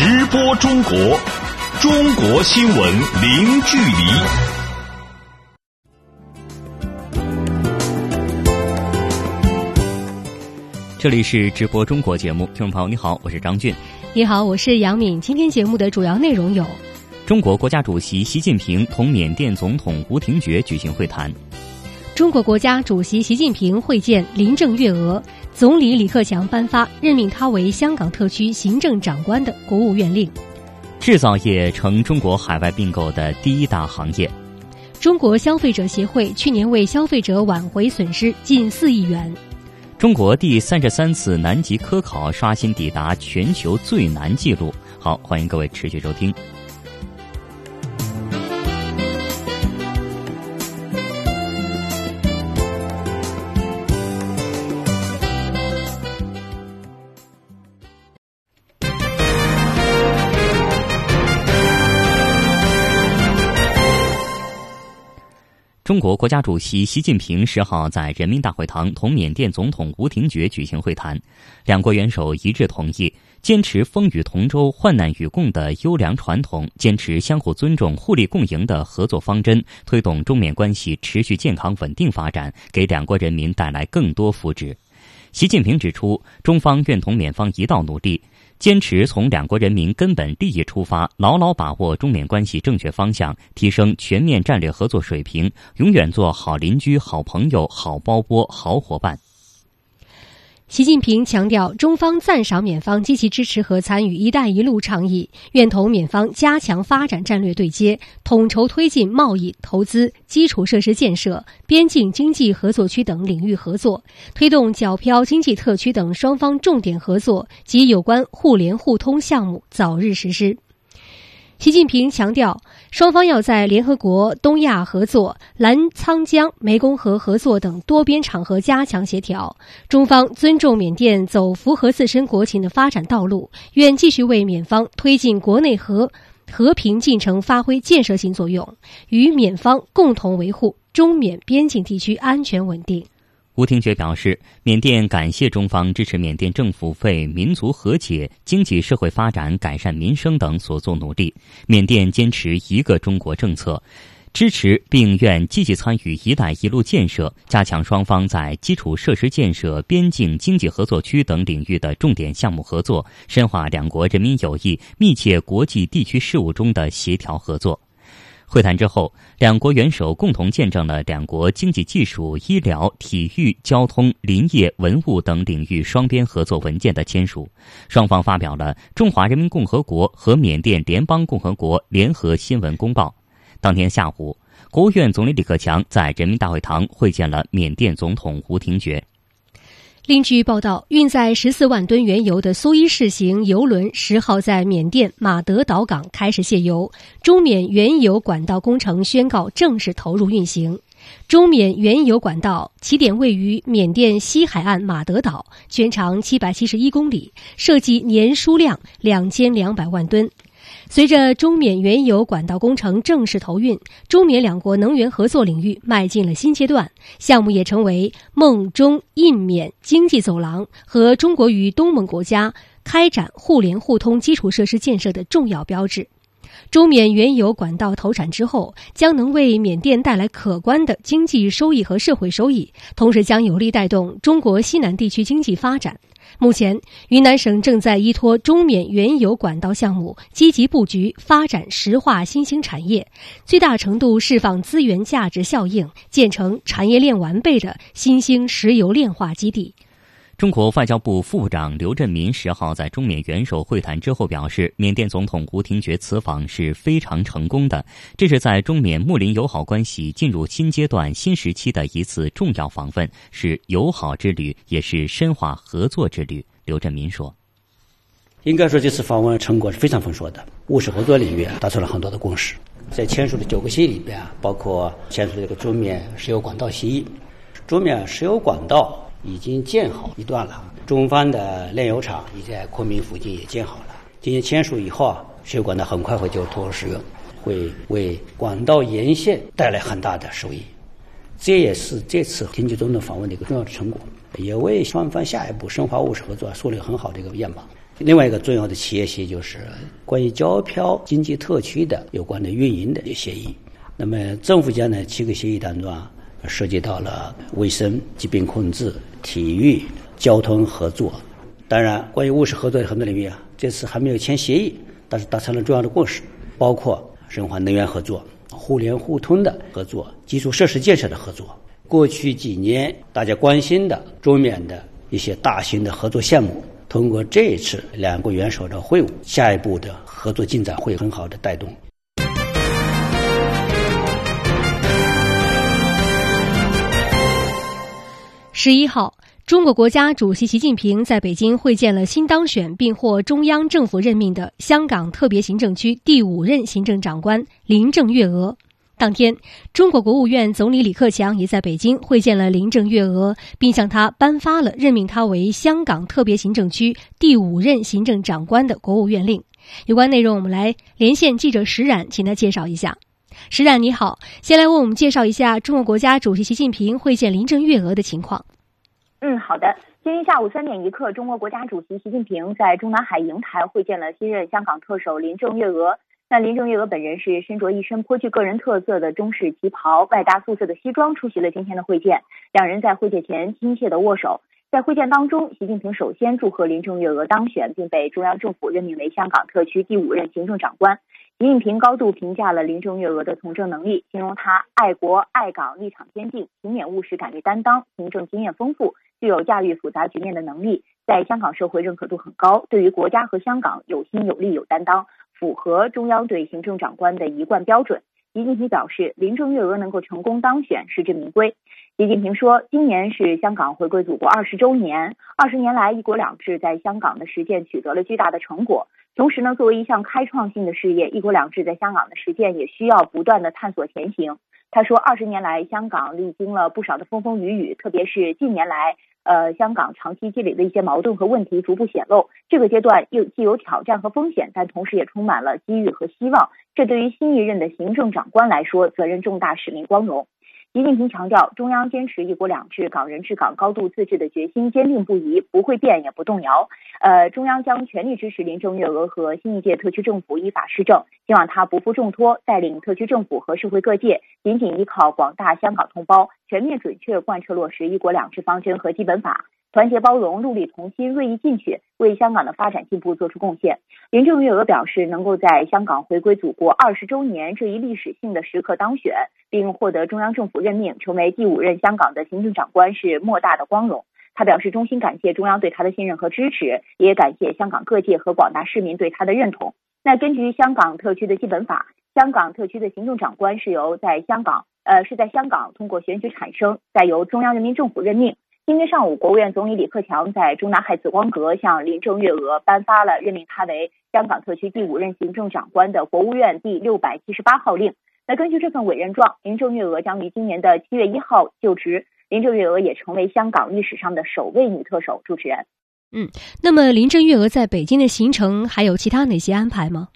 直播中国，中国新闻零距离。这里是直播中国节目，听众朋友你好，我是张俊。你好，我是杨敏。今天节目的主要内容有：中国国家主席习近平同缅甸总统吴廷觉举行会谈；中国国家主席习近平会见林郑月娥，总理李克强颁发任命他为香港特区行政长官的国务院令；制造业成中国海外并购的第一大行业；中国消费者协会去年为消费者挽回损失近四亿元。中国第三十三次南极科考刷新抵达全球最难纪录。好，欢迎各位持续收听。中国国家主席习近平十号在人民大会堂同缅甸总统吴廷觉举行会谈，两国元首一致同意坚持风雨同舟、患难与共的优良传统，坚持相互尊重、互利共赢的合作方针，推动中缅关系持续健康稳定发展，给两国人民带来更多福祉。习近平指出，中方愿同缅方一道努力。坚持从两国人民根本利益出发，牢牢把握中缅关系正确方向，提升全面战略合作水平，永远做好邻居、好朋友、好胞波、好伙伴。习近平强调，中方赞赏缅方积极支持和参与“一带一路”倡议，愿同缅方加强发展战略对接，统筹推进贸易、投资、基础设施建设、边境经济合作区等领域合作，推动皎漂经济特区等双方重点合作及有关互联互通项目早日实施。习近平强调，双方要在联合国、东亚合作、澜沧江湄公河合作等多边场合加强协调。中方尊重缅甸走符合自身国情的发展道路，愿继续为缅方推进国内和和平进程发挥建设性作用，与缅方共同维护中缅边境地区安全稳定。吴廷觉表示，缅甸感谢中方支持缅甸政府为民族和解、经济社会发展、改善民生等所做努力。缅甸坚持一个中国政策，支持并愿积极参与“一带一路”建设，加强双方在基础设施建设、边境经济合作区等领域的重点项目合作，深化两国人民友谊密切国际地区事务中的协调合作。会谈之后，两国元首共同见证了两国经济技术、医疗、体育、交通、林业、文物等领域双边合作文件的签署。双方发表了《中华人民共和国和缅甸联邦共和国联合新闻公报》。当天下午，国务院总理李克强在人民大会堂会见了缅甸总统吴廷觉。另据报道，运载十四万吨原油的苏伊士型油轮十号在缅甸马德岛港开始卸油，中缅原油管道工程宣告正式投入运行。中缅原油管道起点位于缅甸西海岸马德岛，全长七百七十一公里，设计年输量两千两百万吨。随着中缅原油管道工程正式投运，中缅两国能源合作领域迈进了新阶段，项目也成为孟中印缅经济走廊和中国与东盟国家开展互联互通基础设施建设的重要标志。中缅原油管道投产之后，将能为缅甸带来可观的经济收益和社会收益，同时将有力带动中国西南地区经济发展。目前，云南省正在依托中缅原油管道项目，积极布局发展石化新兴产业，最大程度释放资源价值效应，建成产业链完备的新兴石油炼化基地。中国外交部副部长刘振民十号在中缅元首会谈之后表示，缅甸总统吴廷觉此访是非常成功的，这是在中缅睦邻友好关系进入新阶段、新时期的一次重要访问，是友好之旅，也是深化合作之旅。刘振民说：“应该说，这次访问成果是非常丰硕的，务实合作领域，达成了很多的共识。在签署的九个协议里边啊，包括签署这个中缅石油管道协议，中缅石油管道。”已经建好一段了，中方的炼油厂已在昆明附近也建好了。今天签署以后啊，石油管道很快会就投入使用，会为管道沿线带来很大的收益。这也是这次经济中的访问的一个重要的成果，也为双方下一步深化务实合作树立很好的一个样板。另外一个重要的企业协议就是关于交漂经济特区的有关的运营的协议。那么政府间呢七个协议当中啊，涉及到了卫生、疾病控制、体育、交通合作。当然，关于务实合作的很多领域啊，这次还没有签协议，但是达成了重要的共识，包括深化能源合作、互联互通的合作、基础设施建设的合作。过去几年大家关心的中缅的一些大型的合作项目。通过这一次两国元首的会晤，下一步的合作进展会很好的带动。十一号，中国国家主席习近平在北京会见了新当选并获中央政府任命的香港特别行政区第五任行政长官林郑月娥。当天，中国国务院总理李克强也在北京会见了林郑月娥，并向她颁发了任命她为香港特别行政区第五任行政长官的国务院令。有关内容，我们来连线记者石冉，请他介绍一下。石冉，你好，先来为我们介绍一下中国国家主席习近平会见林郑月娥的情况。嗯，好的。今天下午三点一刻，中国国家主席习近平在中南海瀛台会见了新任香港特首林郑月娥。那林郑月娥本人是身着一身颇具个人特色的中式旗袍，外搭素色的西装，出席了今天的会见。两人在会见前亲切的握手。在会见当中，习近平首先祝贺林郑月娥当选，并被中央政府任命为香港特区第五任行政长官。习近平高度评价了林郑月娥的从政能力，形容她爱国爱港、立场坚定、勤勉务实、敢于担当、行政经验丰富，具有驾驭复杂局面的能力，在香港社会认可度很高，对于国家和香港有心有力有担当。符合中央对行政长官的一贯标准。习近平表示，林郑月娥能够成功当选，实至名归。习近平说，今年是香港回归祖国二十周年，二十年来，一国两制在香港的实践取得了巨大的成果。同时呢，作为一项开创性的事业，一国两制在香港的实践也需要不断的探索前行。他说，二十年来，香港历经了不少的风风雨雨，特别是近年来。呃，香港长期积累的一些矛盾和问题逐步显露。这个阶段又既有挑战和风险，但同时也充满了机遇和希望。这对于新一任的行政长官来说，责任重大，使命光荣。习近平强调，中央坚持一国两制、港人治港、高度自治的决心坚定不移，不会变也不动摇。呃，中央将全力支持林郑月娥和新一届特区政府依法施政，希望他不负重托，带领特区政府和社会各界，紧紧依靠广大香港同胞，全面准确贯彻落实一国两制方针和基本法。团结包容，戮力同心，锐意进取，为香港的发展进步做出贡献。林郑月娥表示，能够在香港回归祖国二十周年这一历史性的时刻当选，并获得中央政府任命，成为第五任香港的行政长官，是莫大的光荣。他表示，衷心感谢中央对他的信任和支持，也感谢香港各界和广大市民对他的认同。那根据香港特区的基本法，香港特区的行政长官是由在香港，呃，是在香港通过选举产生，再由中央人民政府任命。今天上午，国务院总理李克强在中南海紫光阁向林郑月娥颁发了任命她为香港特区第五任行政长官的国务院第六百七十八号令。那根据这份委任状，林郑月娥将于今年的七月一号就职。林郑月娥也成为香港历史上的首位女特首。主持人，嗯，那么林郑月娥在北京的行程还有其他哪些安排吗？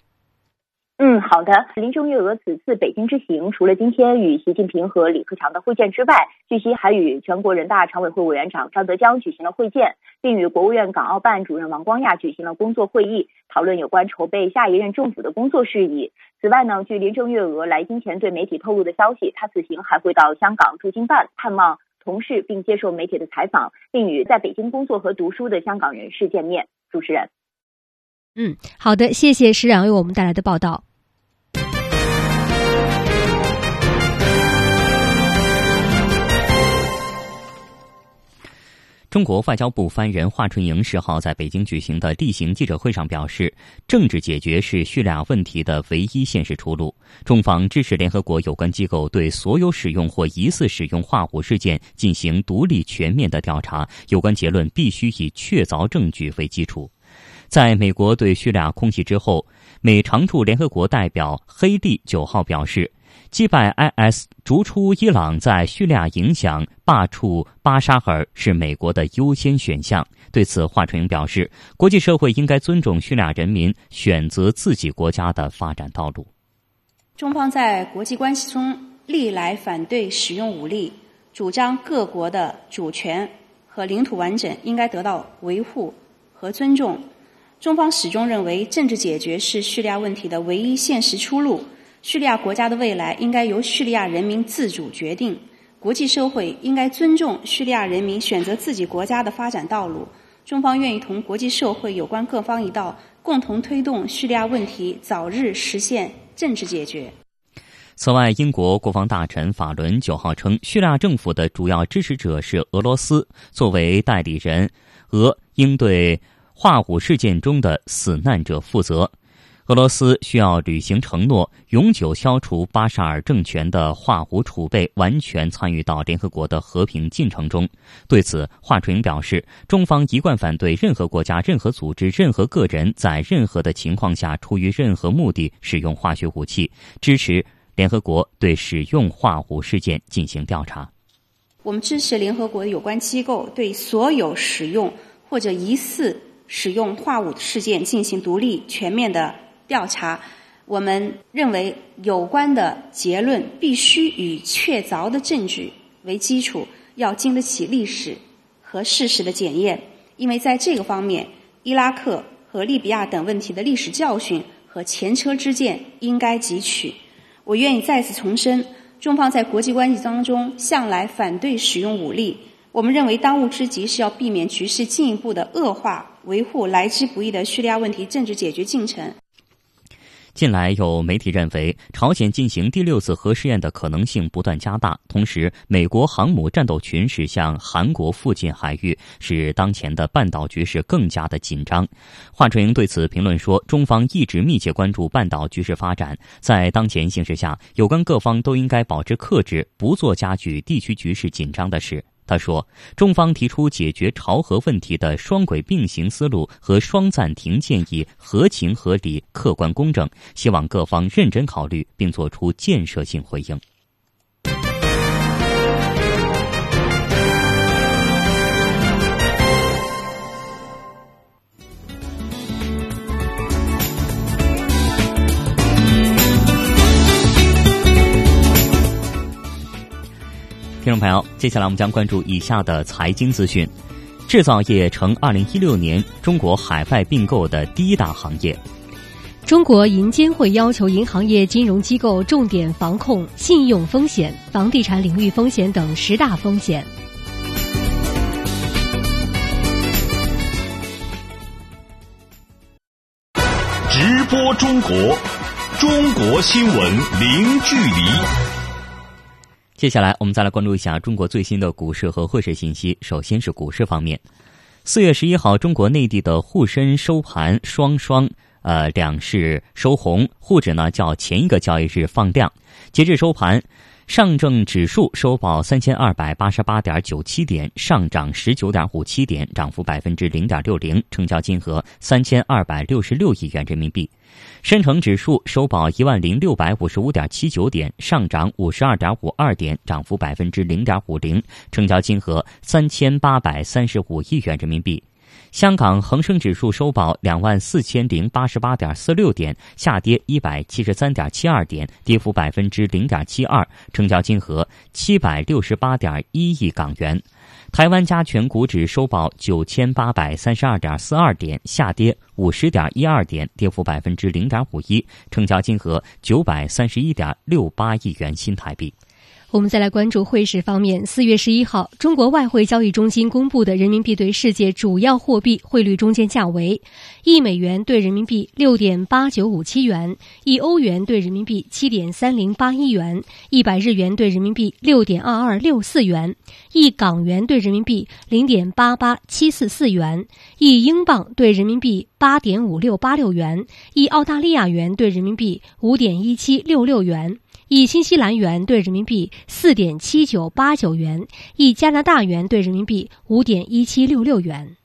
嗯，好的。林郑月娥此次北京之行，除了今天与习近平和李克强的会见之外，据悉还与全国人大常委会委员长张德江举行了会见，并与国务院港澳办主任王光亚举行了工作会议，讨论有关筹备下一任政府的工作事宜。此外呢，据林郑月娥来京前对媒体透露的消息，她此行还会到香港驻京办探望同事，并接受媒体的采访，并与在北京工作和读书的香港人士见面。主持人。嗯，好的，谢谢石冉为我们带来的报道。中国外交部发言人华春莹十号在北京举行的例行记者会上表示，政治解决是叙利亚问题的唯一现实出路。中方支持联合国有关机构对所有使用或疑似使用化武事件进行独立全面的调查，有关结论必须以确凿证据为基础。在美国对叙利亚空袭之后，美常驻联合国代表黑利九号表示，击败 IS、逐出伊朗在叙利亚影响、罢黜巴沙尔是美国的优先选项。对此，华春莹表示，国际社会应该尊重叙利亚人民选择自己国家的发展道路。中方在国际关系中历来反对使用武力，主张各国的主权和领土完整应该得到维护和尊重。中方始终认为，政治解决是叙利亚问题的唯一现实出路。叙利亚国家的未来应该由叙利亚人民自主决定，国际社会应该尊重叙利亚人民选择自己国家的发展道路。中方愿意同国际社会有关各方一道，共同推动叙利亚问题早日实现政治解决。此外，英国国防大臣法伦九号称，叙利亚政府的主要支持者是俄罗斯，作为代理人，俄应对化武事件中的死难者负责。俄罗斯需要履行承诺，永久消除巴沙尔政权的化武储备，完全参与到联合国的和平进程中。对此，华春莹表示，中方一贯反对任何国家、任何组织、任何个人在任何的情况下出于任何目的使用化学武器，支持联合国对使用化武事件进行调查。我们支持联合国的有关机构对所有使用或者疑似使用化武事件进行独立、全面的。调查，我们认为有关的结论必须以确凿的证据为基础，要经得起历史和事实的检验。因为在这个方面，伊拉克和利比亚等问题的历史教训和前车之鉴应该汲取。我愿意再次重申，中方在国际关系当中向来反对使用武力。我们认为当务之急是要避免局势进一步的恶化，维护来之不易的叙利亚问题政治解决进程。近来有媒体认为，朝鲜进行第六次核试验的可能性不断加大。同时，美国航母战斗群驶向韩国附近海域，使当前的半岛局势更加的紧张。华春莹对此评论说：“中方一直密切关注半岛局势发展，在当前形势下，有关各方都应该保持克制，不做加剧地区局势紧张的事。”他说：“中方提出解决朝核问题的双轨并行思路和双暂停建议合情合理、客观公正，希望各方认真考虑并作出建设性回应。”听众朋友，接下来我们将关注以下的财经资讯：制造业成二零一六年中国海外并购的第一大行业。中国银监会要求银行业金融机构重点防控信用风险、房地产领域风险等十大风险。直播中国，中国新闻零距离。接下来，我们再来关注一下中国最新的股市和汇市信息。首先是股市方面，四月十一号，中国内地的沪深收盘双双，呃，两市收红，沪指呢较前一个交易日放量。截至收盘。上证指数收报三千二百八十八点九七点，上涨十九点五七点，涨幅百分之零点六零，成交金额三千二百六十六亿元人民币。深成指数收报一万零六百五十五点七九点，上涨五十二点五二点，涨幅百分之零点五零，成交金额三千八百三十五亿元人民币。香港恒生指数收报两万四千零八十八点四六点，下跌一百七十三点七二点，跌幅百分之零点七二，成交金额七百六十八点一亿港元。台湾加权股指收报九千八百三十二点四二点，下跌五十点一二点，跌幅百分之零点五一，成交金额九百三十一点六八亿元新台币。我们再来关注汇市方面。四月十一号，中国外汇交易中心公布的人民币对世界主要货币汇率中间价为：一美元兑人民币六点八九五七元，一欧元兑人民币七点三零八一元，一百日元兑人民币六点二二六四元，一港元兑人民币零点八八七四四元，一英镑兑人民币八点五六八六元，一澳大利亚元兑人民币五点一七六六元。一新西兰元兑人民币四点七九八九元，一加拿大元兑人民币五点一七六六元。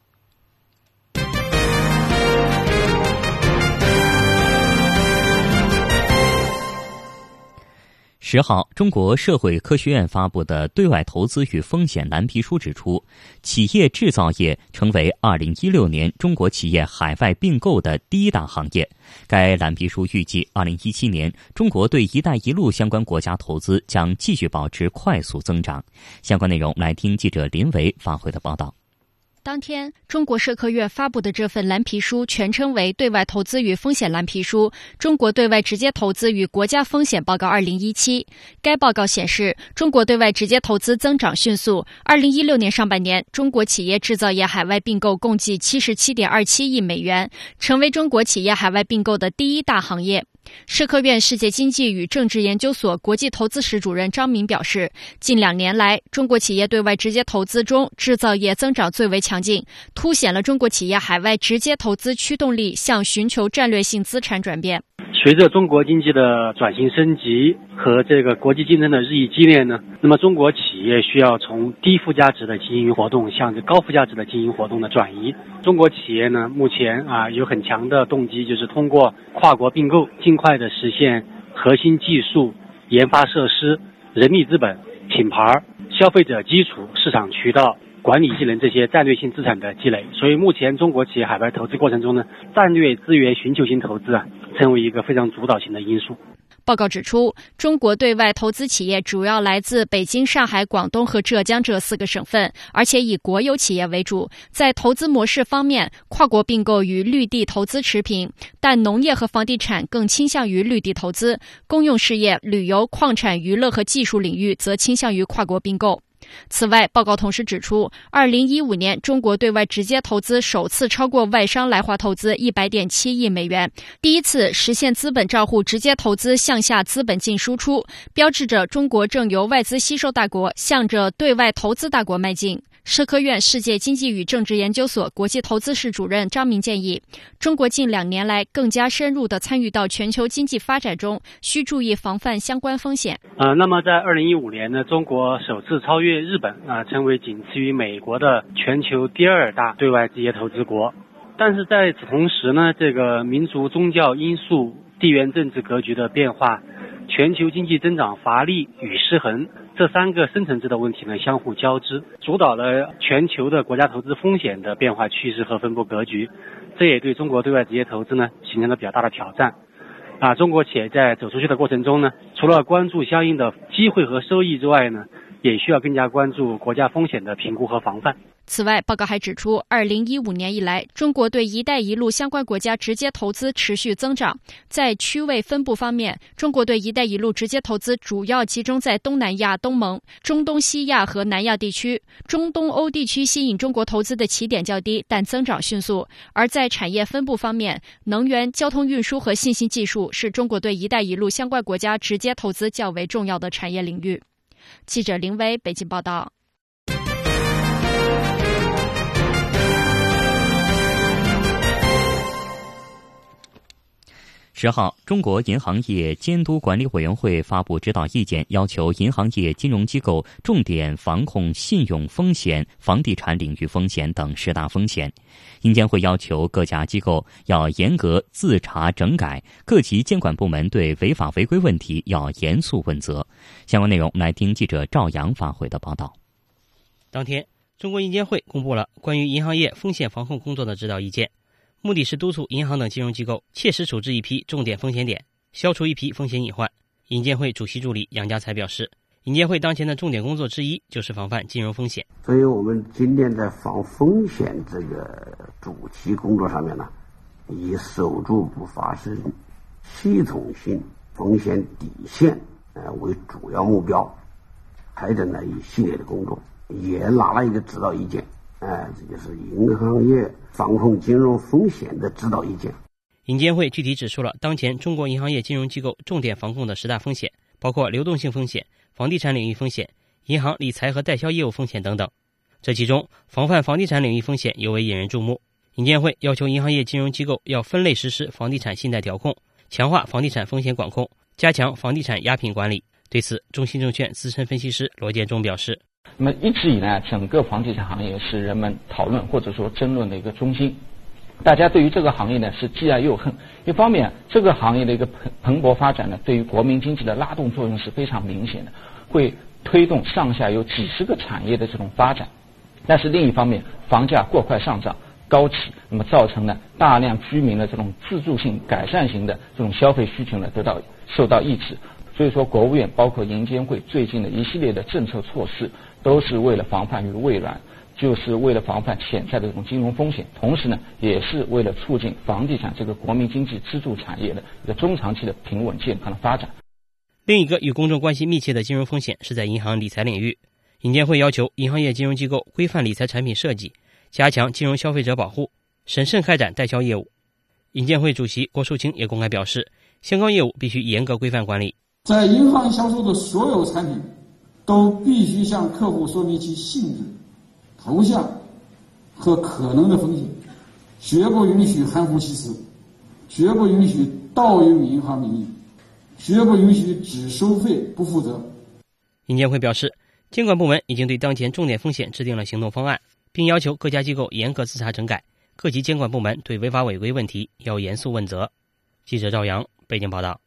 十号，中国社会科学院发布的《对外投资与风险蓝皮书》指出，企业制造业成为二零一六年中国企业海外并购的第一大行业。该蓝皮书预计，二零一七年中国对“一带一路”相关国家投资将继续保持快速增长。相关内容，来听记者林维发回的报道。当天，中国社科院发布的这份蓝皮书全称为《对外投资与风险蓝皮书：中国对外直接投资与国家风险报告（二零一七）》。该报告显示，中国对外直接投资增长迅速。二零一六年上半年，中国企业制造业海外并购共计七十七点二七亿美元，成为中国企业海外并购的第一大行业。社科院世界经济与政治研究所国际投资室主任张明表示，近两年来，中国企业对外直接投资中，制造业增长最为强劲，凸显了中国企业海外直接投资驱动力向寻求战略性资产转变。随着中国经济的转型升级和这个国际竞争的日益激烈呢，那么中国企业需要从低附加值的经营活动向这高附加值的经营活动的转移。中国企业呢，目前啊有很强的动机，就是通过跨国并购，尽快的实现核心技术、研发设施、人力资本、品牌、消费者基础、市场渠道。管理技能这些战略性资产的积累，所以目前中国企业海外投资过程中呢，战略资源寻求型投资啊，成为一个非常主导性的因素。报告指出，中国对外投资企业主要来自北京、上海、广东和浙江这四个省份，而且以国有企业为主。在投资模式方面，跨国并购与绿地投资持平，但农业和房地产更倾向于绿地投资，公用事业、旅游、矿产、娱乐和技术领域则倾向于跨国并购。此外，报告同时指出，二零一五年中国对外直接投资首次超过外商来华投资一百点七亿美元，第一次实现资本账户直接投资向下资本净输出，标志着中国正由外资吸收大国向着对外投资大国迈进。社科院世界经济与政治研究所国际投资室主任张明建议，中国近两年来更加深入地参与到全球经济发展中，需注意防范相关风险。呃，那么在二零一五年呢，中国首次超越日本啊，成为仅次于美国的全球第二大对外直接投资国。但是在此同时呢，这个民族宗教因素、地缘政治格局的变化。全球经济增长乏力与失衡这三个深层次的问题呢，相互交织，主导了全球的国家投资风险的变化趋势和分布格局。这也对中国对外直接投资呢，形成了比较大的挑战。啊，中国企业在走出去的过程中呢，除了关注相应的机会和收益之外呢，也需要更加关注国家风险的评估和防范。此外，报告还指出，二零一五年以来，中国对“一带一路”相关国家直接投资持续增长。在区位分布方面，中国对“一带一路”直接投资主要集中在东南亚、东盟、中东西亚和南亚地区。中东欧地区吸引中国投资的起点较低，但增长迅速。而在产业分布方面，能源、交通运输和信息技术是中国对“一带一路”相关国家直接投资较为重要的产业领域。记者林威，北京报道。十号，中国银行业监督管理委员会发布指导意见，要求银行业金融机构重点防控信用风险、房地产领域风险等十大风险。银监会要求各家机构要严格自查整改，各级监管部门对违法违规问题要严肃问责。相关内容，来听记者赵阳发回的报道。当天，中国银监会公布了关于银行业风险防控工作的指导意见。目的是督促银行等金融机构切实处置一批重点风险点，消除一批风险隐患。银监会主席助理杨家才表示，银监会当前的重点工作之一就是防范金融风险。所以我们今天在防风险这个主题工作上面呢，以守住不发生系统性风险底线呃为主要目标，开展了一系列的工作，也拿了一个指导意见。哎，这就是银行业防控金融风险的指导意见。银监会具体指出了当前中国银行业金融机构重点防控的十大风险，包括流动性风险、房地产领域风险、银行理财和代销业务风险等等。这其中，防范房地产领域风险尤为引人注目。银监会要求银行业金融机构要分类实施房地产信贷调控，强化房地产风险管控，加强房地产押品管理。对此，中信证券资深分析师罗建中表示。那么一直以来，整个房地产行业是人们讨论或者说争论的一个中心。大家对于这个行业呢是既爱又恨。一方面，这个行业的一个蓬蓬勃发展呢，对于国民经济的拉动作用是非常明显的，会推动上下游几十个产业的这种发展。但是另一方面，房价过快上涨、高企，那么造成呢大量居民的这种自住性改善型的这种消费需求呢得到受到抑制。所以说，国务院包括银监会最近的一系列的政策措施。都是为了防范于未然，就是为了防范潜在的这种金融风险，同时呢，也是为了促进房地产这个国民经济支柱产业的一个中长期的平稳健康的发展。另一个与公众关系密切的金融风险是在银行理财领域。银监会要求银行业金融机构规范理财产品设计，加强金融消费者保护，审慎开展代销业务。银监会主席郭树清也公开表示，相关业务必须严格规范管理。在银行销售的所有产品，都必须向客户说明其性质、头像和可能的风险，绝不允许含糊其辞，绝不允许盗用银行名义，绝不允许只收费不负责。银监会表示。监管部门已经对当前重点风险制定了行动方案，并要求各家机构严格自查整改。各级监管部门对违法违规问题要严肃问责。记者赵阳，北京报道。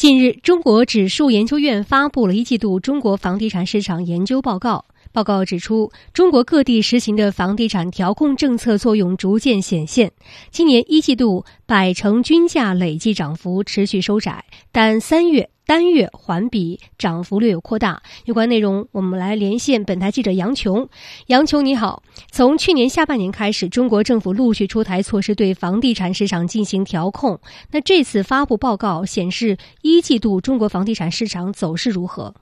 近日，中国指数研究院发布了一季度中国房地产市场研究报告。报告指出，中国各地实行的房地产调控政策作用逐渐显现。今年一季度百城均价累计涨幅持续收窄，但三月单月环比涨幅略有扩大。有关内容，我们来连线本台记者杨琼。杨琼，你好。从去年下半年开始，中国政府陆续出台措施对房地产市场进行调控。那这次发布报告显示，一季度中国房地产市场走势如何？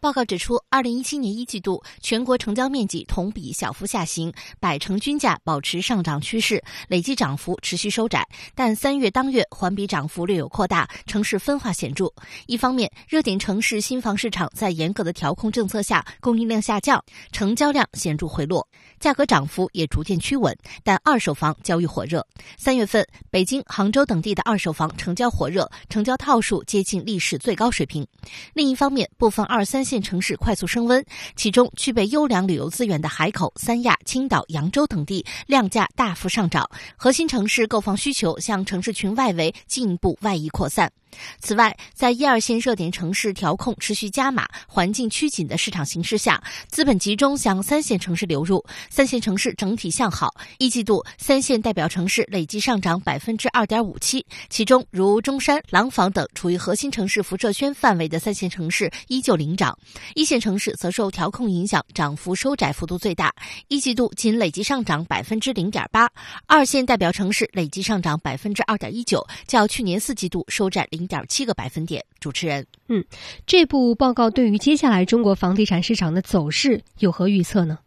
报告指出，二零一七年一季度全国成交面积同比小幅下行，百城均价保持上涨趋势，累计涨幅持续收窄。但三月当月环比涨幅略有扩大，城市分化显著。一方面，热点城市新房市场在严格的调控政策下，供应量下降，成交量显著回落，价格涨幅也逐渐趋稳。但二手房交易火热，三月份北京、杭州等地的二手房成交火热，成交套数接近历史最高水平。另一方面，部分二三线城市快速升温，其中具备优良旅游资源的海口、三亚、青岛、扬州等地量价大幅上涨，核心城市购房需求向城市群外围进一步外溢扩散。此外，在一二线热点城市调控持续加码、环境趋紧的市场形势下，资本集中向三线城市流入，三线城市整体向好。一季度，三线代表城市累计上涨百分之二点五七，其中如中山、廊坊等处于核心城市辐射圈范围的三线城市依旧领涨，一线城市则受调控影响，涨幅收窄幅度最大。一季度仅累计上涨百分之零点八，二线代表城市累计上涨百分之二点一九，较去年四季度收窄零。点七个百分点。主持人，嗯，这部报告对于接下来中国房地产市场的走势有何预测呢？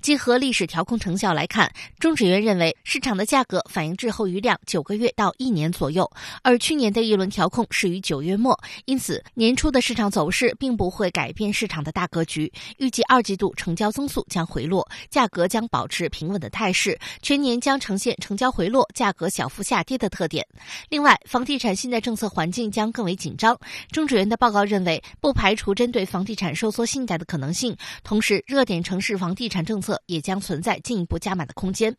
结合历史调控成效来看，中指院认为市场的价格反映滞后余量九个月到一年左右，而去年的一轮调控是于九月末，因此年初的市场走势并不会改变市场的大格局。预计二季度成交增速将回落，价格将保持平稳的态势，全年将呈现成交回落、价格小幅下跌的特点。另外，房地产信贷政策环境将更为紧张。中指院的报告认为，不排除针对房地产收缩信贷的可能性，同时热点城市房地产政政策也将存在进一步加码的空间。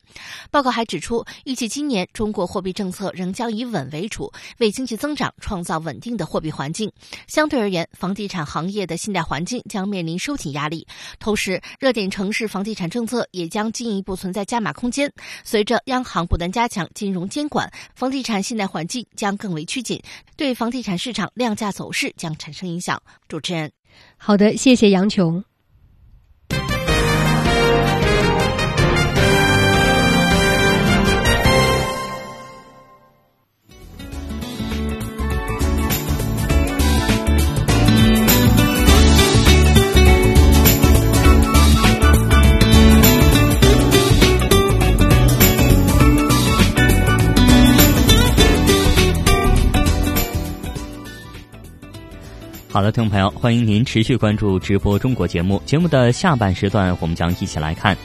报告还指出，预计今年中国货币政策仍将以稳为主，为经济增长创造稳定的货币环境。相对而言，房地产行业的信贷环境将面临收紧压力。同时，热点城市房地产政策也将进一步存在加码空间。随着央行不断加强金融监管，房地产信贷环境将更为趋紧，对房地产市场量价走势将产生影响。主持人，好的，谢谢杨琼。好的，听众朋友，欢迎您持续关注直播中国节目。节目的下半时段，我们将一起来看，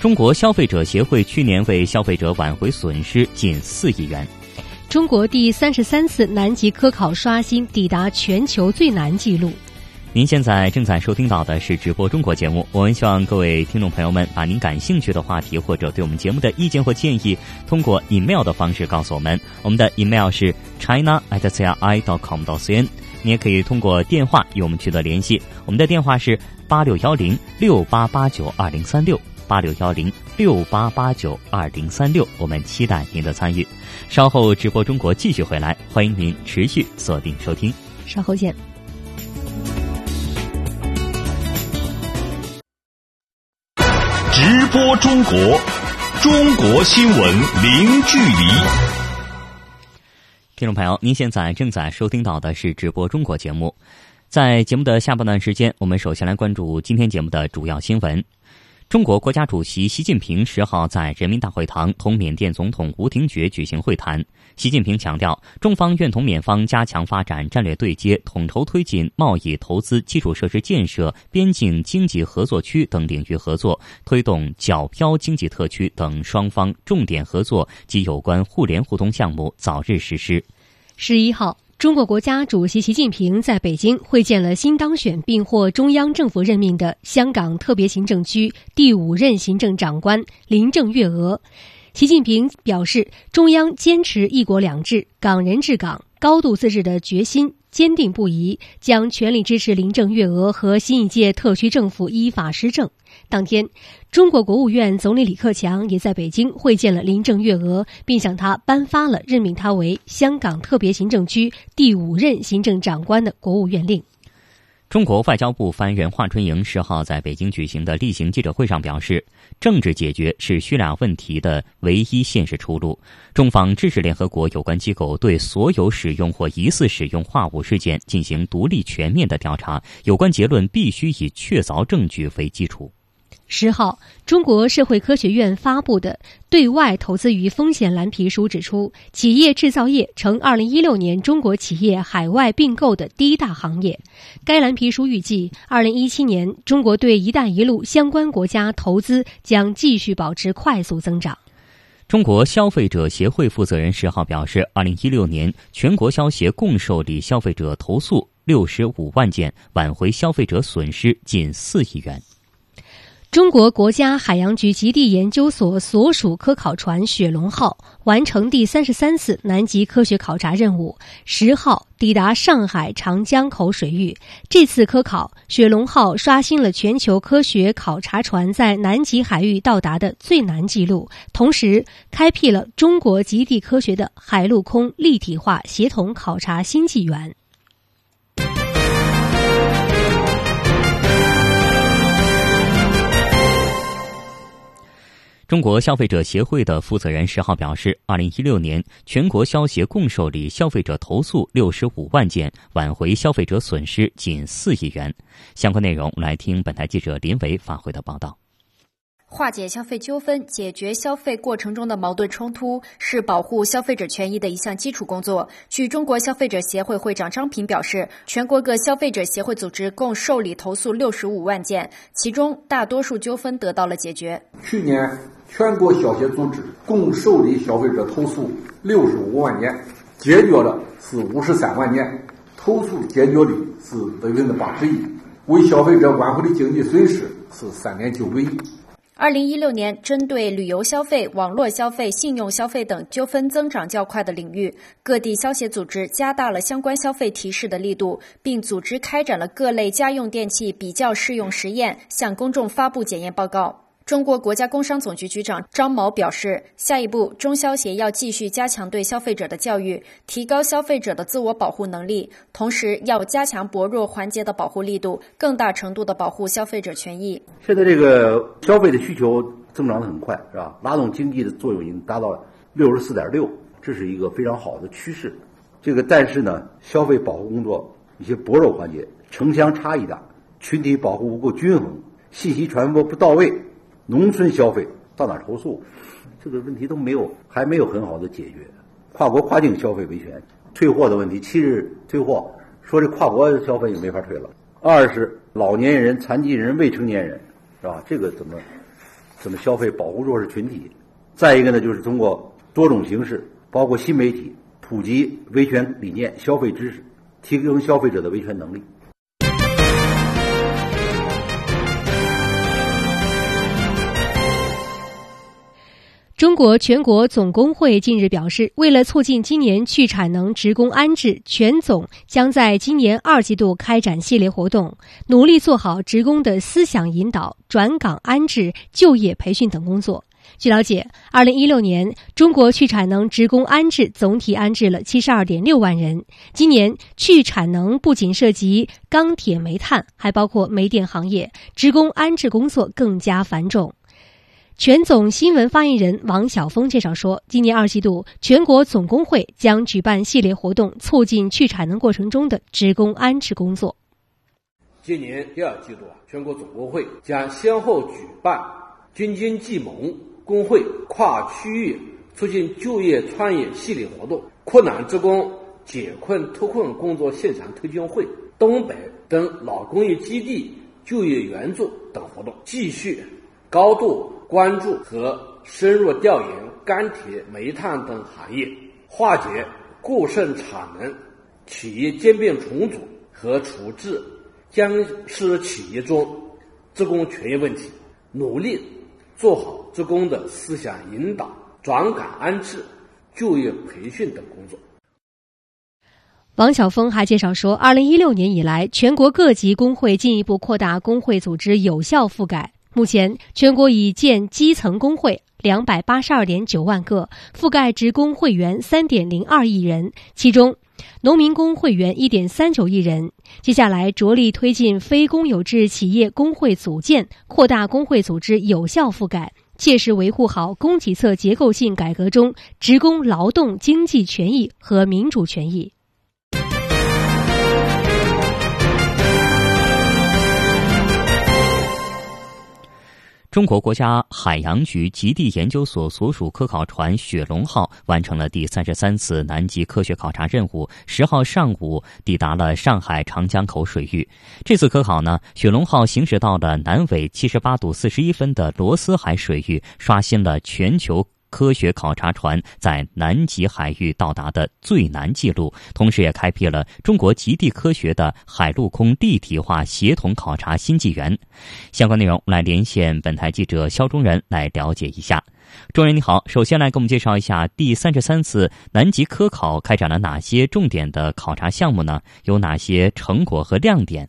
中国消费者协会去年为消费者挽回损失近四亿元。中国第三十三次南极科考刷新抵达全球最难纪录。您现在正在收听到的是直播中国节目。我们希望各位听众朋友们把您感兴趣的话题或者对我们节目的意见或建议，通过 email 的方式告诉我们。我们的 email 是 china 你也可以通过电话与我们取得联系，我们的电话是八六幺零六八八九二零三六八六幺零六八八九二零三六，我们期待您的参与。稍后直播中国继续回来，欢迎您持续锁定收听。稍后见。直播中国，中国新闻零距离。听众朋友，您现在正在收听到的是直播中国节目。在节目的下半段时间，我们首先来关注今天节目的主要新闻。中国国家主席习近平十号在人民大会堂同缅甸总统吴廷觉举行会谈。习近平强调，中方愿同缅方加强发展战略对接，统筹推进贸易、投资、基础设施建设、边境经济合作区等领域合作，推动皎漂经济特区等双方重点合作及有关互联互通项目早日实施。十一号。中国国家主席习近平在北京会见了新当选并获中央政府任命的香港特别行政区第五任行政长官林郑月娥。习近平表示，中央坚持“一国两制”、港人治港、高度自治的决心坚定不移，将全力支持林郑月娥和新一届特区政府依法施政。当天，中国国务院总理李克强也在北京会见了林郑月娥，并向她颁发了任命她为香港特别行政区第五任行政长官的国务院令。中国外交部发言人华春莹十号在北京举行的例行记者会上表示，政治解决是叙利亚问题的唯一现实出路。中方支持联合国有关机构对所有使用或疑似使用化武事件进行独立全面的调查，有关结论必须以确凿证据为基础。十号，中国社会科学院发布的《对外投资与风险蓝皮书》指出，企业制造业成二零一六年中国企业海外并购的第一大行业。该蓝皮书预计，二零一七年中国对“一带一路”相关国家投资将继续保持快速增长。中国消费者协会负责人十号表示，二零一六年全国消协共受理消费者投诉六十五万件，挽回消费者损失近四亿元。中国国家海洋局极地研究所所属科考船“雪龙号”完成第三十三次南极科学考察任务，十号抵达上海长江口水域。这次科考，“雪龙号”刷新了全球科学考察船在南极海域到达的最难纪录，同时开辟了中国极地科学的海陆空立体化协同考察新纪元。中国消费者协会的负责人十号表示，二零一六年全国消协共受理消费者投诉六十五万件，挽回消费者损失近四亿元。相关内容，来听本台记者林伟发回的报道。化解消费纠纷、解决消费过程中的矛盾冲突，是保护消费者权益的一项基础工作。据中国消费者协会会长张平表示，全国各消费者协会组织共受理投诉六十五万件，其中大多数纠纷得到了解决。去年，全国消协组织共受理消费者投诉六十五万件，解决了是五十三万件，投诉解决率是百分之八十一，为消费者挽回的经济损失是三点九个亿。二零一六年，针对旅游消费、网络消费、信用消费等纠纷增长较快的领域，各地消协组织加大了相关消费提示的力度，并组织开展了各类家用电器比较适用实验，向公众发布检验报告。中国国家工商总局局长张某表示，下一步中消协要继续加强对消费者的教育，提高消费者的自我保护能力，同时要加强薄弱环节的保护力度，更大程度的保护消费者权益。现在这个消费的需求增长的很快，是吧？拉动经济的作用已经达到六十四点六，这是一个非常好的趋势。这个但是呢，消费保护工作一些薄弱环节，城乡差异大，群体保护不够均衡，信息传播不到位。农村消费到哪投诉，这个问题都没有，还没有很好的解决。跨国跨境消费维权退货的问题，七日退货，说这跨国消费就没法退了。二是老年人、残疾人、未成年人，是吧？这个怎么怎么消费保护弱势群体？再一个呢，就是通过多种形式，包括新媒体，普及维权理念、消费知识，提升消费者的维权能力。中国全国总工会近日表示，为了促进今年去产能职工安置，全总将在今年二季度开展系列活动，努力做好职工的思想引导、转岗安置、就业培训等工作。据了解，二零一六年中国去产能职工安置总体安置了七十二点六万人。今年去产能不仅涉及钢铁、煤炭，还包括煤电行业，职工安置工作更加繁重。全总新闻发言人王晓峰介绍说，今年二季度，全国总工会将举办系列活动，促进去产能过程中的职工安置工作。今年第二季度啊，全国总工会将先后举办京津冀盟。工会跨区域促进就业创业系列活动、困难职工解困脱困工作现场推进会、东北等老工业基地就业援助等活动，继续高度关注和深入调研钢铁、煤炭等行业，化解过剩产能、企业兼并重组和处置僵尸企业中职工权益问题，努力。做好职工的思想引导、转岗安置、就业培训等工作。王晓峰还介绍说，二零一六年以来，全国各级工会进一步扩大工会组织有效覆盖。目前，全国已建基层工会两百八十二点九万个，覆盖职工会员三点零二亿人，其中。农民工会员一点三九亿人，接下来着力推进非公有制企业工会组建，扩大工会组织有效覆盖，切实维护好供给侧结构性改革中职工劳动经济权益和民主权益。中国国家海洋局极地研究所所属科考船“雪龙号”完成了第三十三次南极科学考察任务，十号上午抵达了上海长江口水域。这次科考呢，“雪龙号”行驶到了南纬七十八度四十一分的罗斯海水域，刷新了全球。科学考察船在南极海域到达的最难记录，同时也开辟了中国极地科学的海陆空立体化协同考察新纪元。相关内容，来连线本台记者肖中仁来了解一下。中仁你好，首先来给我们介绍一下第三十三次南极科考开展了哪些重点的考察项目呢？有哪些成果和亮点？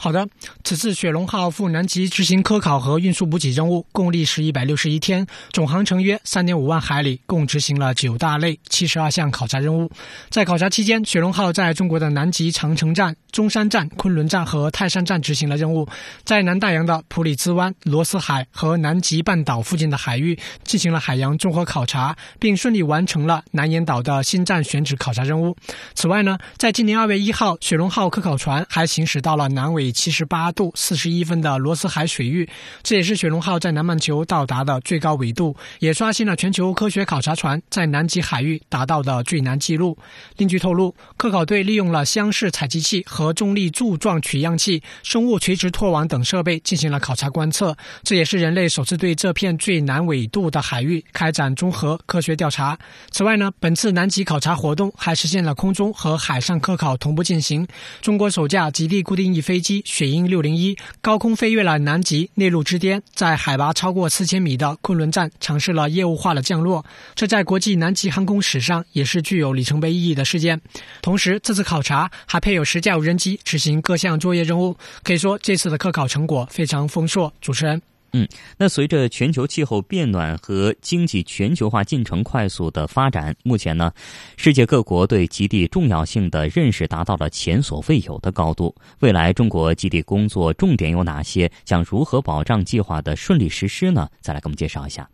好的，此次雪龙号赴南极执行科考和运输补给任务，共历时一百六十一天，总航程约三点五万海里，共执行了九大类七十二项考察任务。在考察期间，雪龙号在中国的南极长城站、中山站、昆仑站和泰山站执行了任务，在南大洋的普里兹湾、罗斯海和南极半岛附近的海域进行了海洋综合考察，并顺利完成了南岩岛的新站选址考察任务。此外呢，在今年二月一号，雪龙号科考船还行驶到了南纬。七十八度四十一分的罗斯海水域，这也是雪龙号在南半球到达的最高纬度，也刷新了全球科学考察船在南极海域达到的最难记录。另据透露，科考队利用了箱式采集器和重力柱状取样器、生物垂直拖网等设备进行了考察观测，这也是人类首次对这片最南纬度的海域开展综合科学调查。此外呢，本次南极考察活动还实现了空中和海上科考同步进行。中国首架极地固定翼飞机。雪鹰六零一高空飞越了南极内陆之巅，在海拔超过四千米的昆仑站尝试了业务化的降落，这在国际南极航空史上也是具有里程碑意义的事件。同时，这次考察还配有十架无人机执行各项作业任务，可以说这次的科考成果非常丰硕。主持人。嗯，那随着全球气候变暖和经济全球化进程快速的发展，目前呢，世界各国对极地重要性的认识达到了前所未有的高度。未来中国极地工作重点有哪些？将如何保障计划的顺利实施呢？再来给我们介绍一下。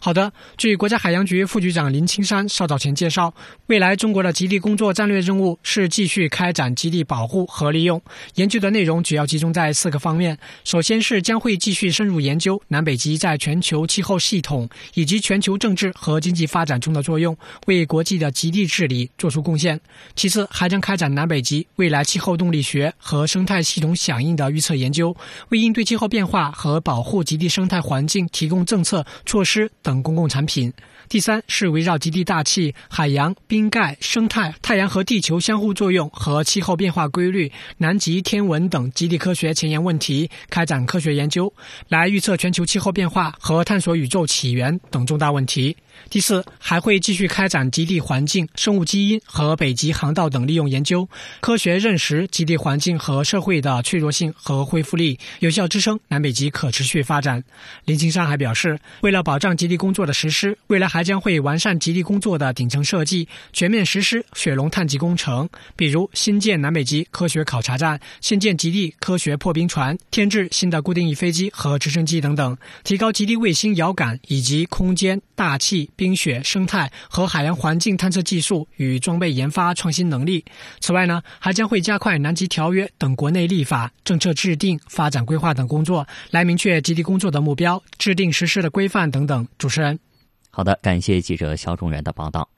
好的，据国家海洋局副局长林青山稍早前介绍，未来中国的极地工作战略任务是继续开展极地保护和利用。研究的内容主要集中在四个方面：首先是将会继续深入研究南北极在全球气候系统以及全球政治和经济发展中的作用，为国际的极地治理做出贡献；其次，还将开展南北极未来气候动力学和生态系统响应的预测研究，为应对气候变化和保护极地生态环境提供政策措施。等公共产品。第三是围绕极地大气、海洋、冰盖、生态、太阳和地球相互作用和气候变化规律、南极天文等极地科学前沿问题开展科学研究，来预测全球气候变化和探索宇宙起源等重大问题。第四，还会继续开展极地环境、生物基因和北极航道等利用研究，科学认识极地环境和社会的脆弱性和恢复力，有效支撑南北极可持续发展。林青山还表示，为了保障极地工作的实施，未来还将会完善极地工作的顶层设计，全面实施雪龙探极工程，比如新建南北极科学考察站、新建极地科学破冰船、添置新的固定翼飞机和直升机等等，提高极地卫星遥感以及空间、大气。冰雪、生态和海洋环境探测技术与装备研发创新能力。此外呢，还将会加快南极条约等国内立法、政策制定、发展规划等工作，来明确极地工作的目标，制定实施的规范等等。主持人，好的，感谢记者肖忠仁的报道。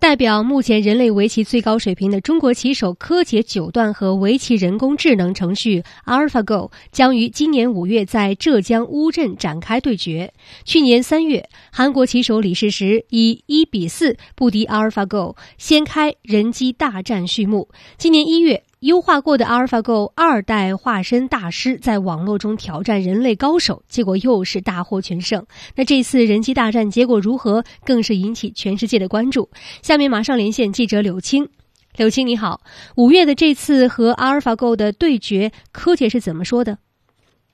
代表目前人类围棋最高水平的中国棋手柯洁九段和围棋人工智能程序 AlphaGo 将于今年五月在浙江乌镇展开对决。去年三月，韩国棋手李世石以一比四不敌 AlphaGo，掀开人机大战序幕。今年一月。优化过的阿尔法 Go 二代化身大师在网络中挑战人类高手，结果又是大获全胜。那这次人机大战结果如何，更是引起全世界的关注。下面马上连线记者柳青。柳青你好，五月的这次和阿尔法 Go 的对决，柯洁是怎么说的？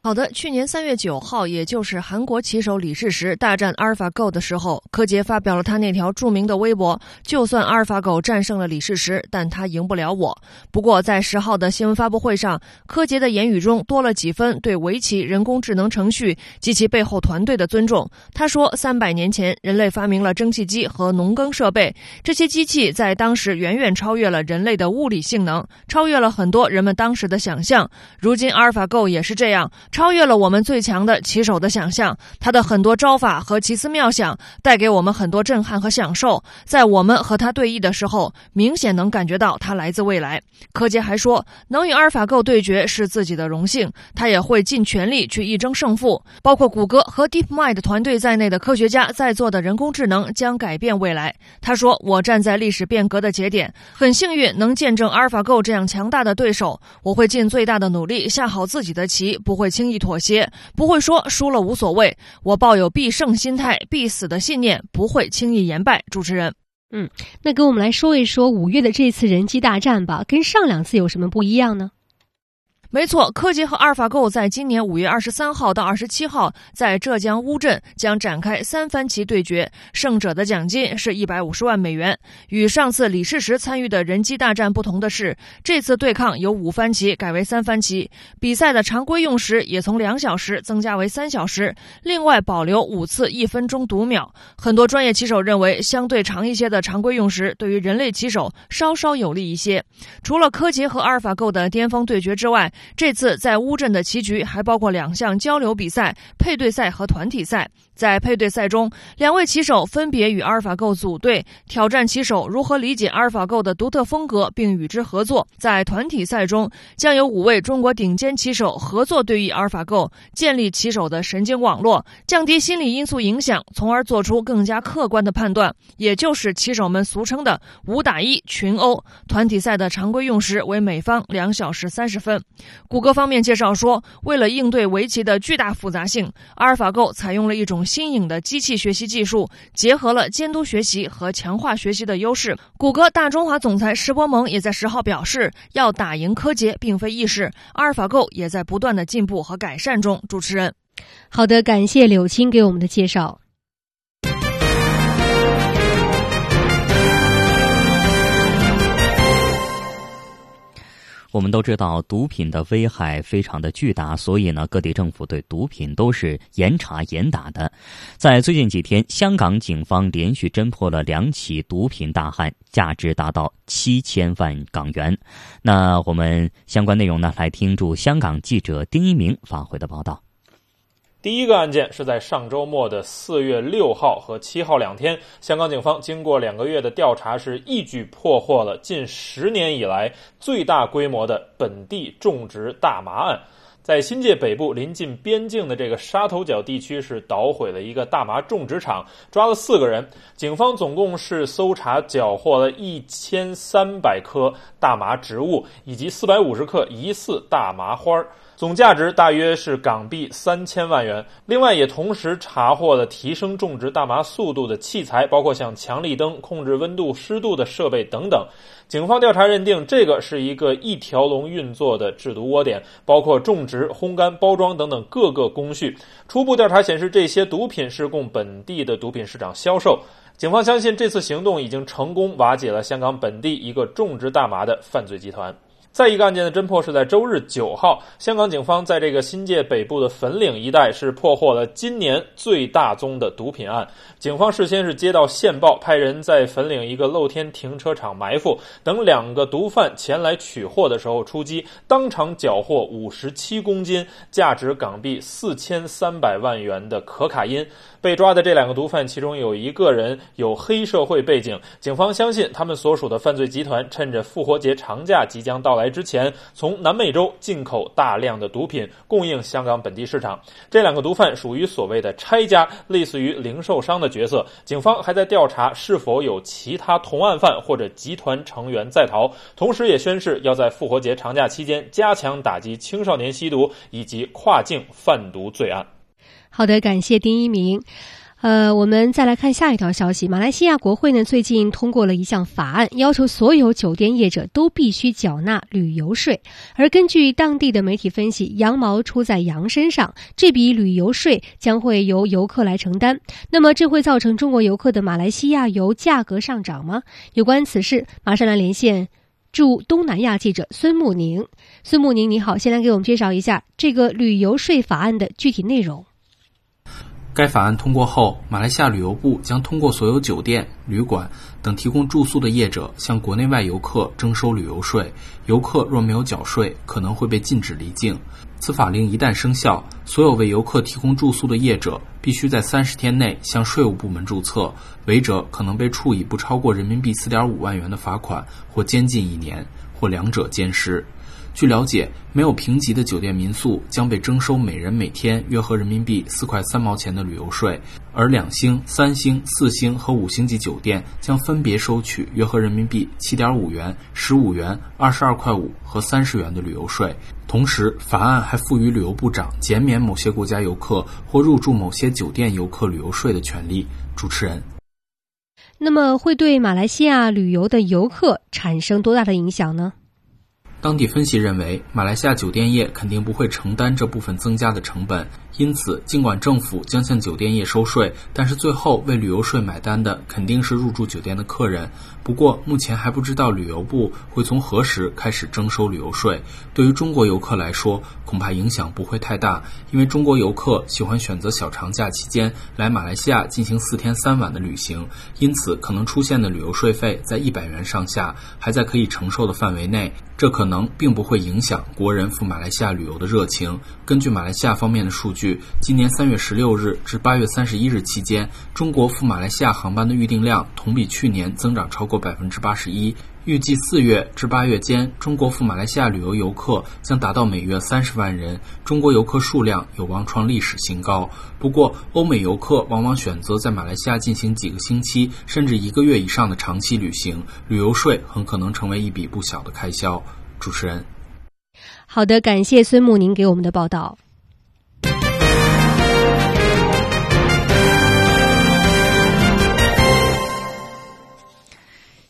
好的，去年三月九号，也就是韩国棋手李世石大战阿尔法狗的时候，柯洁发表了他那条著名的微博：“就算阿尔法狗战胜了李世石，但他赢不了我。”不过，在十号的新闻发布会上，柯洁的言语中多了几分对围棋人工智能程序及其背后团队的尊重。他说：“三百年前，人类发明了蒸汽机和农耕设备，这些机器在当时远远超越了人类的物理性能，超越了很多人们当时的想象。如今，阿尔法狗也是这样。”超越了我们最强的棋手的想象，他的很多招法和奇思妙想带给我们很多震撼和享受。在我们和他对弈的时候，明显能感觉到他来自未来。柯洁还说，能与阿尔法狗对决是自己的荣幸，他也会尽全力去一争胜负。包括谷歌和 DeepMind 团队在内的科学家在做的人工智能将改变未来。他说：“我站在历史变革的节点，很幸运能见证阿尔法狗这样强大的对手。我会尽最大的努力下好自己的棋，不会轻。”轻易妥协，不会说输了无所谓。我抱有必胜心态、必死的信念，不会轻易言败。主持人，嗯，那给我们来说一说五月的这次人机大战吧，跟上两次有什么不一样呢？没错，柯洁和阿尔法狗在今年五月二十三号到二十七号在浙江乌镇将展开三番棋对决，胜者的奖金是一百五十万美元。与上次李世石参与的人机大战不同的是，这次对抗由五番棋改为三番棋，比赛的常规用时也从两小时增加为三小时，另外保留五次一分钟读秒。很多专业棋手认为，相对长一些的常规用时对于人类棋手稍稍有利一些。除了柯洁和阿尔法狗的巅峰对决之外，这次在乌镇的棋局还包括两项交流比赛、配对赛和团体赛。在配对赛中，两位棋手分别与阿尔法狗组队，挑战棋手如何理解阿尔法狗的独特风格并与之合作。在团体赛中，将有五位中国顶尖棋手合作对弈阿尔法狗，建立棋手的神经网络，降低心理因素影响，从而做出更加客观的判断，也就是棋手们俗称的“五打一群殴”。团体赛的常规用时为每方两小时三十分。谷歌方面介绍说，为了应对围棋的巨大复杂性，阿尔法狗采用了一种新颖的机器学习技术，结合了监督学习和强化学习的优势。谷歌大中华总裁石博蒙也在十号表示，要打赢柯洁并非易事，阿尔法狗也在不断的进步和改善中。主持人，好的，感谢柳青给我们的介绍。我们都知道毒品的危害非常的巨大，所以呢，各地政府对毒品都是严查严打的。在最近几天，香港警方连续侦破了两起毒品大案，价值达到七千万港元。那我们相关内容呢，来听驻香港记者丁一鸣发回的报道。第一个案件是在上周末的四月六号和七号两天，香港警方经过两个月的调查，是一举破获了近十年以来最大规模的本地种植大麻案。在新界北部临近边境的这个沙头角地区，是捣毁了一个大麻种植场，抓了四个人。警方总共是搜查缴获了一千三百棵大麻植物以及四百五十克疑似大麻花儿。总价值大约是港币三千万元。另外，也同时查获了提升种植大麻速度的器材，包括像强力灯、控制温度、湿度的设备等等。警方调查认定，这个是一个一条龙运作的制毒窝点，包括种植、烘干、包装等等各个工序。初步调查显示，这些毒品是供本地的毒品市场销售。警方相信，这次行动已经成功瓦解了香港本地一个种植大麻的犯罪集团。再一个案件的侦破是在周日九号，香港警方在这个新界北部的粉岭一带是破获了今年最大宗的毒品案。警方事先是接到线报，派人在粉岭一个露天停车场埋伏，等两个毒贩前来取货的时候出击，当场缴获五十七公斤、价值港币四千三百万元的可卡因。被抓的这两个毒贩，其中有一个人有黑社会背景，警方相信他们所属的犯罪集团趁着复活节长假即将到来之前，从南美洲进口大量的毒品供应香港本地市场。这两个毒贩属于所谓的拆家，类似于零售商的角色。警方还在调查是否有其他同案犯或者集团成员在逃，同时也宣誓要在复活节长假期间加强打击青少年吸毒以及跨境贩毒罪案。好的，感谢丁一鸣。呃，我们再来看下一条消息。马来西亚国会呢最近通过了一项法案，要求所有酒店业者都必须缴纳旅游税。而根据当地的媒体分析，羊毛出在羊身上，这笔旅游税将会由游客来承担。那么，这会造成中国游客的马来西亚游价格上涨吗？有关此事，马上来连线驻东南亚记者孙慕宁。孙慕宁，你好，先来给我们介绍一下这个旅游税法案的具体内容。该法案通过后，马来西亚旅游部将通过所有酒店、旅馆等提供住宿的业者向国内外游客征收旅游税。游客若没有缴税，可能会被禁止离境。此法令一旦生效，所有为游客提供住宿的业者必须在三十天内向税务部门注册，违者可能被处以不超过人民币四点五万元的罚款，或监禁一年，或两者兼施。据了解，没有评级的酒店民宿将被征收每人每天约合人民币四块三毛钱的旅游税，而两星、三星、四星和五星级酒店将分别收取约合人民币七点五元、十五元、二十二块五和三十元的旅游税。同时，法案还赋予旅游部长减免某些国家游客或入住某些酒店游客旅游税的权利。主持人，那么会对马来西亚旅游的游客产生多大的影响呢？当地分析认为，马来西亚酒店业肯定不会承担这部分增加的成本。因此，尽管政府将向酒店业收税，但是最后为旅游税买单的肯定是入住酒店的客人。不过，目前还不知道旅游部会从何时开始征收旅游税。对于中国游客来说，恐怕影响不会太大，因为中国游客喜欢选择小长假期间来马来西亚进行四天三晚的旅行，因此可能出现的旅游税费在一百元上下，还在可以承受的范围内。这可能并不会影响国人赴马来西亚旅游的热情。根据马来西亚方面的数据。今年三月十六日至八月三十一日期间，中国赴马来西亚航班的预订量同比去年增长超过百分之八十一。预计四月至八月间，中国赴马来西亚旅游游客将达到每月三十万人，中国游客数量有望创历史新高。不过，欧美游客往往选择在马来西亚进行几个星期甚至一个月以上的长期旅行，旅游税很可能成为一笔不小的开销。主持人，好的，感谢孙慕宁给我们的报道。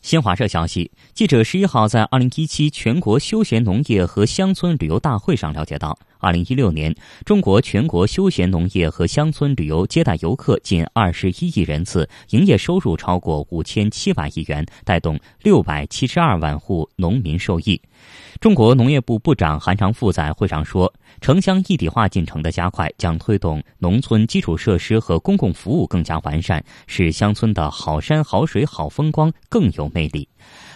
新华社消息，记者十一号在二零一七全国休闲农业和乡村旅游大会上了解到，二零一六年中国全国休闲农业和乡村旅游接待游客近二十一亿人次，营业收入超过五千七百亿元，带动六百七十二万户农民受益。中国农业部部长韩长赋在会上说，城乡一体化进程的加快将推动农村基础设施和公共服务更加完善，使乡村的好山好水好风光更有魅力。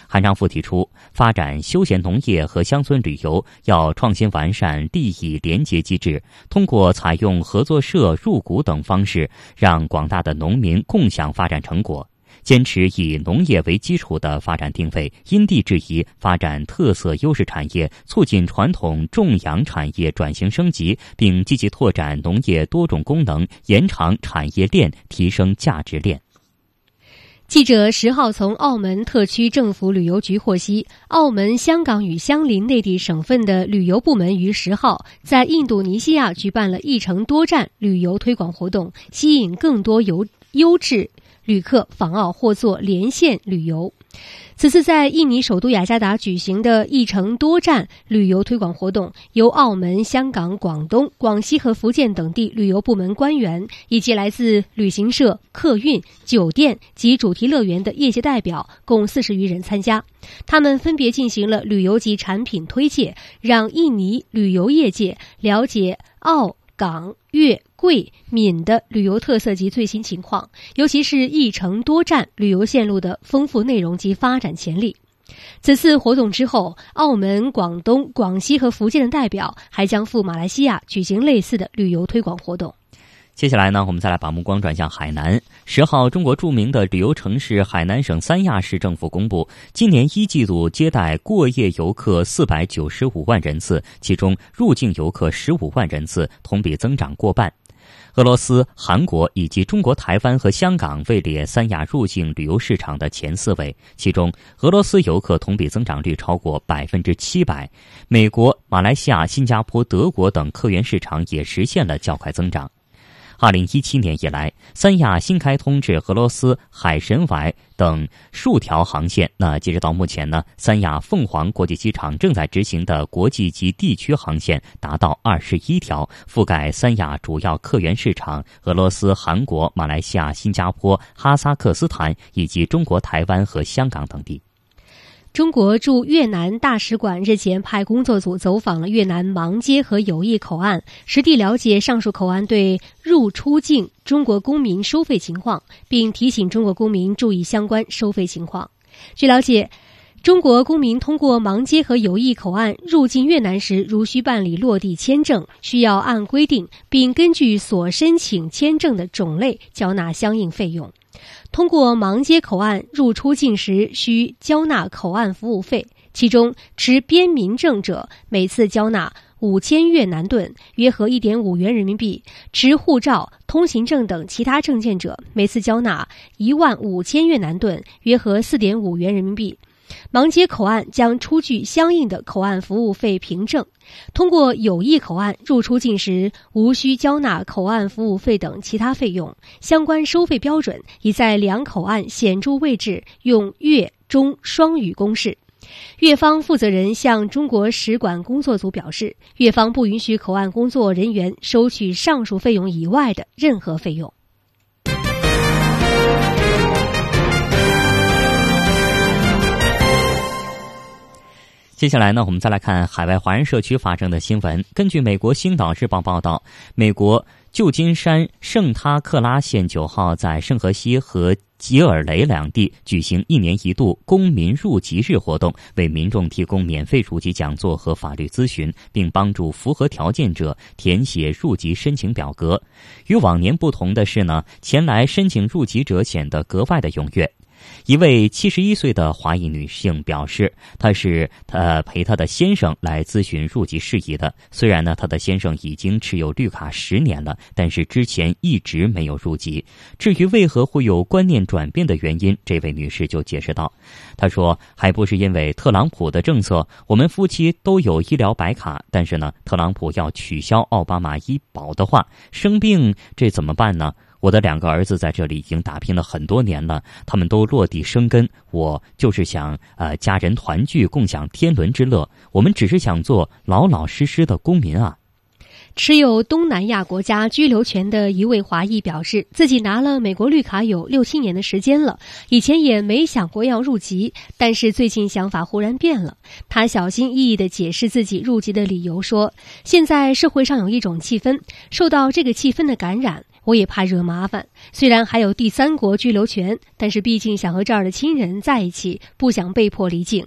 韩长赋提出，发展休闲农业和乡村旅游要创新完善利益联结机制，通过采用合作社入股等方式，让广大的农民共享发展成果。坚持以农业为基础的发展定位，因地制宜发展特色优势产业，促进传统种养产业转型升级，并积极拓展农业多种功能，延长产业链，提升价值链。记者十号从澳门特区政府旅游局获悉，澳门、香港与相邻内地省份的旅游部门于十号在印度尼西亚举办了一城多站旅游推广活动，吸引更多优优质旅客访澳或做连线旅游。此次在印尼首都雅加达举行的一城多站旅游推广活动，由澳门、香港、广东、广西和福建等地旅游部门官员以及来自旅行社、客运、酒店及主题乐园的业界代表共四十余人参加。他们分别进行了旅游及产品推介，让印尼旅游业界了解澳。港、粤、桂、闽的旅游特色及最新情况，尤其是一城多站旅游线路的丰富内容及发展潜力。此次活动之后，澳门、广东、广西和福建的代表还将赴马来西亚举行类似的旅游推广活动。接下来呢，我们再来把目光转向海南。十号，中国著名的旅游城市海南省三亚市政府公布，今年一季度接待过夜游客四百九十五万人次，其中入境游客十五万人次，同比增长过半。俄罗斯、韩国以及中国台湾和香港位列三亚入境旅游市场的前四位，其中俄罗斯游客同比增长率超过百分之七百，美国、马来西亚、新加坡、德国等客源市场也实现了较快增长。二零一七年以来，三亚新开通至俄罗斯海参崴等数条航线。那截止到目前呢，三亚凤凰国际机场正在执行的国际及地区航线达到二十一条，覆盖三亚主要客源市场：俄罗斯、韩国、马来西亚、新加坡、哈萨克斯坦以及中国台湾和香港等地。中国驻越南大使馆日前派工作组走访了越南芒街和友谊口岸，实地了解上述口岸对入出境中国公民收费情况，并提醒中国公民注意相关收费情况。据了解，中国公民通过芒街和友谊口岸入境越南时，如需办理落地签证，需要按规定并根据所申请签证的种类缴纳相应费用。通过芒街口岸入出境时需交纳口岸服务费，其中持边民证者每次交纳五千越南盾（约合一点五元人民币）；持护照、通行证等其他证件者每次交纳一万五千越南盾（约合四点五元人民币）。芒街口岸将出具相应的口岸服务费凭证。通过友谊口岸入出境时，无需交纳口岸服务费等其他费用。相关收费标准已在两口岸显著位置用粤中双语公示。越方负责人向中国使馆工作组表示，越方不允许口岸工作人员收取上述费用以外的任何费用。接下来呢，我们再来看海外华人社区发生的新闻。根据美国《星岛日报》报道，美国旧金山圣塔克拉县九号在圣荷西和吉尔雷两地举行一年一度公民入籍日活动，为民众提供免费入籍讲座和法律咨询，并帮助符合条件者填写入籍申请表格。与往年不同的是呢，前来申请入籍者显得格外的踊跃。一位七十一岁的华裔女性表示，她是她陪她的先生来咨询入籍事宜的。虽然呢，她的先生已经持有绿卡十年了，但是之前一直没有入籍。至于为何会有观念转变的原因，这位女士就解释道：“她说，还不是因为特朗普的政策，我们夫妻都有医疗白卡，但是呢，特朗普要取消奥巴马医保的话，生病这怎么办呢？”我的两个儿子在这里已经打拼了很多年了，他们都落地生根。我就是想，呃，家人团聚，共享天伦之乐。我们只是想做老老实实的公民啊。持有东南亚国家居留权的一位华裔表示，自己拿了美国绿卡有六七年的时间了，以前也没想过要入籍，但是最近想法忽然变了。他小心翼翼地解释自己入籍的理由，说：“现在社会上有一种气氛，受到这个气氛的感染。”我也怕惹麻烦。虽然还有第三国居留权，但是毕竟想和这儿的亲人在一起，不想被迫离境。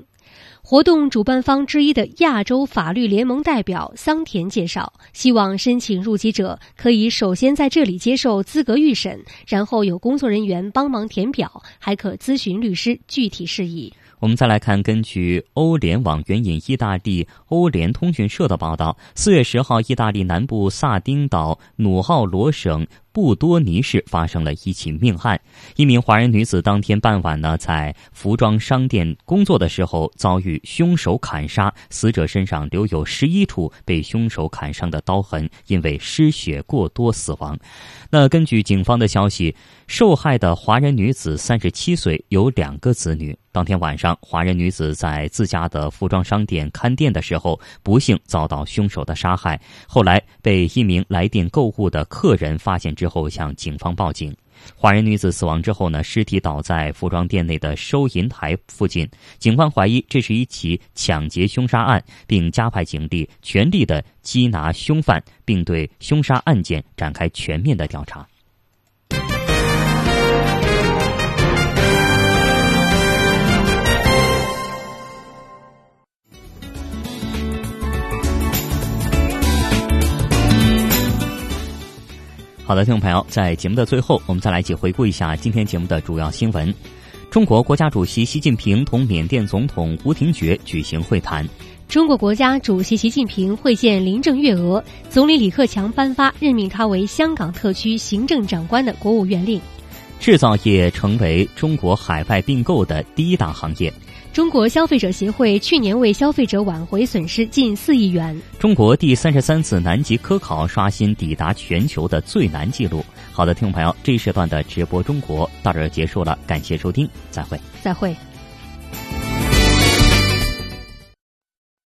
活动主办方之一的亚洲法律联盟代表桑田介绍，希望申请入籍者可以首先在这里接受资格预审，然后有工作人员帮忙填表，还可咨询律师具体事宜。我们再来看，根据欧联网援引意大利欧联通讯社的报道，四月十号，意大利南部萨丁岛努奥罗省。布多尼市发生了一起命案，一名华人女子当天傍晚呢，在服装商店工作的时候遭遇凶手砍杀，死者身上留有十一处被凶手砍伤的刀痕，因为失血过多死亡。那根据警方的消息，受害的华人女子三十七岁，有两个子女。当天晚上，华人女子在自家的服装商店看店的时候，不幸遭到凶手的杀害，后来被一名来店购物的客人发现。之后向警方报警，华人女子死亡之后呢，尸体倒在服装店内的收银台附近。警方怀疑这是一起抢劫凶杀案，并加派警力全力的缉拿凶犯，并对凶杀案件展开全面的调查。好的，听众朋友，在节目的最后，我们再来一起回顾一下今天节目的主要新闻。中国国家主席习近平同缅甸总统吴廷觉举行会谈。中国国家主席习近平会见林郑月娥，总理李克强颁发任命他为香港特区行政长官的国务院令。制造业成为中国海外并购的第一大行业。中国消费者协会去年为消费者挽回损失近四亿元。中国第三十三次南极科考刷新抵达全球的最难记录。好的，听众朋友，这一时段的直播中国到这儿结束了，感谢收听，再会，再会。